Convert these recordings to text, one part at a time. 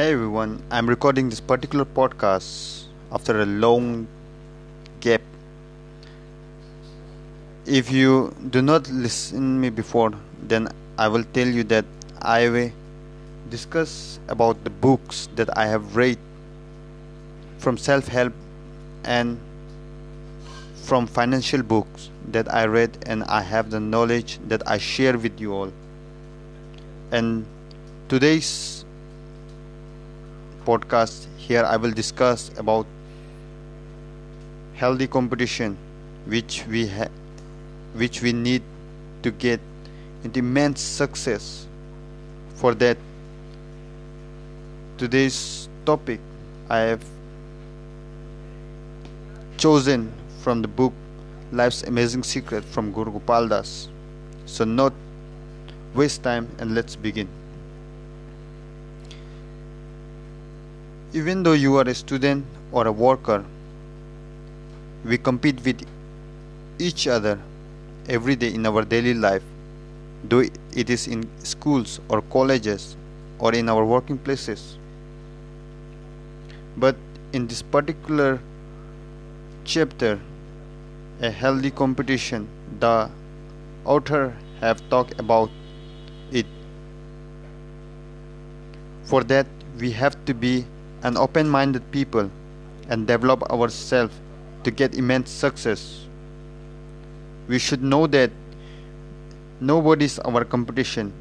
Hey everyone, I'm recording this particular podcast after a long gap. If you do not listen me before, then I will tell you that I will discuss about the books that I have read from self-help and from financial books that I read and I have the knowledge that I share with you all. And today's podcast. Here I will discuss about healthy competition which we ha- which we need to get into immense success for that. Today's topic I have chosen from the book Life's Amazing Secret from Gaur Gopal Das. So not waste time and let's begin Even though you are a student or a worker, we compete with each other every day in our daily life, though it is in schools or colleges or in our working places. But in this particular chapter, a healthy competition, the author have talked about it. For that, we have to be an open minded people and develop ourselves to get immense success. We should know that nobody is our competition.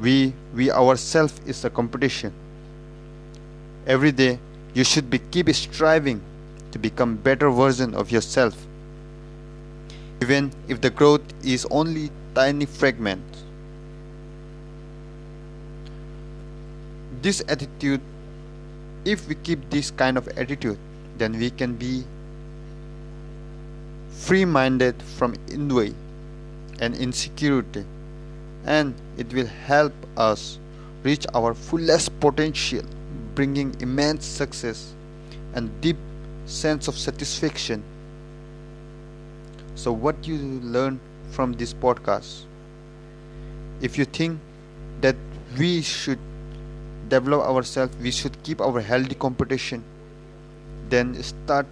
We we ourselves is the competition. Every day you should be keep striving to become better version of yourself. Even if the growth is only tiny fragment. This attitude if we keep this kind of attitude then we can be free minded from envy and insecurity. And it will help us reach our fullest potential bringing immense success and deep sense of satisfaction. So what you learn from this podcast? If you think that we should develop ourselves we should keep our healthy competition then start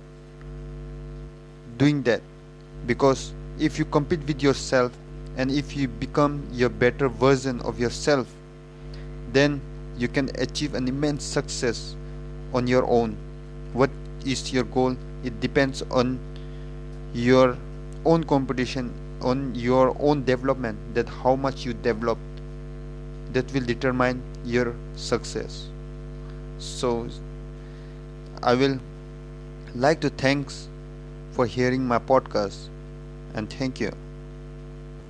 doing that. Because if you compete with yourself and if you become your better version of yourself then you can achieve an immense success on your own. What is your goal? It depends on your own competition on your own development that how much you develop that will determine your success. So i will like to thanks for hearing my podcast and thank you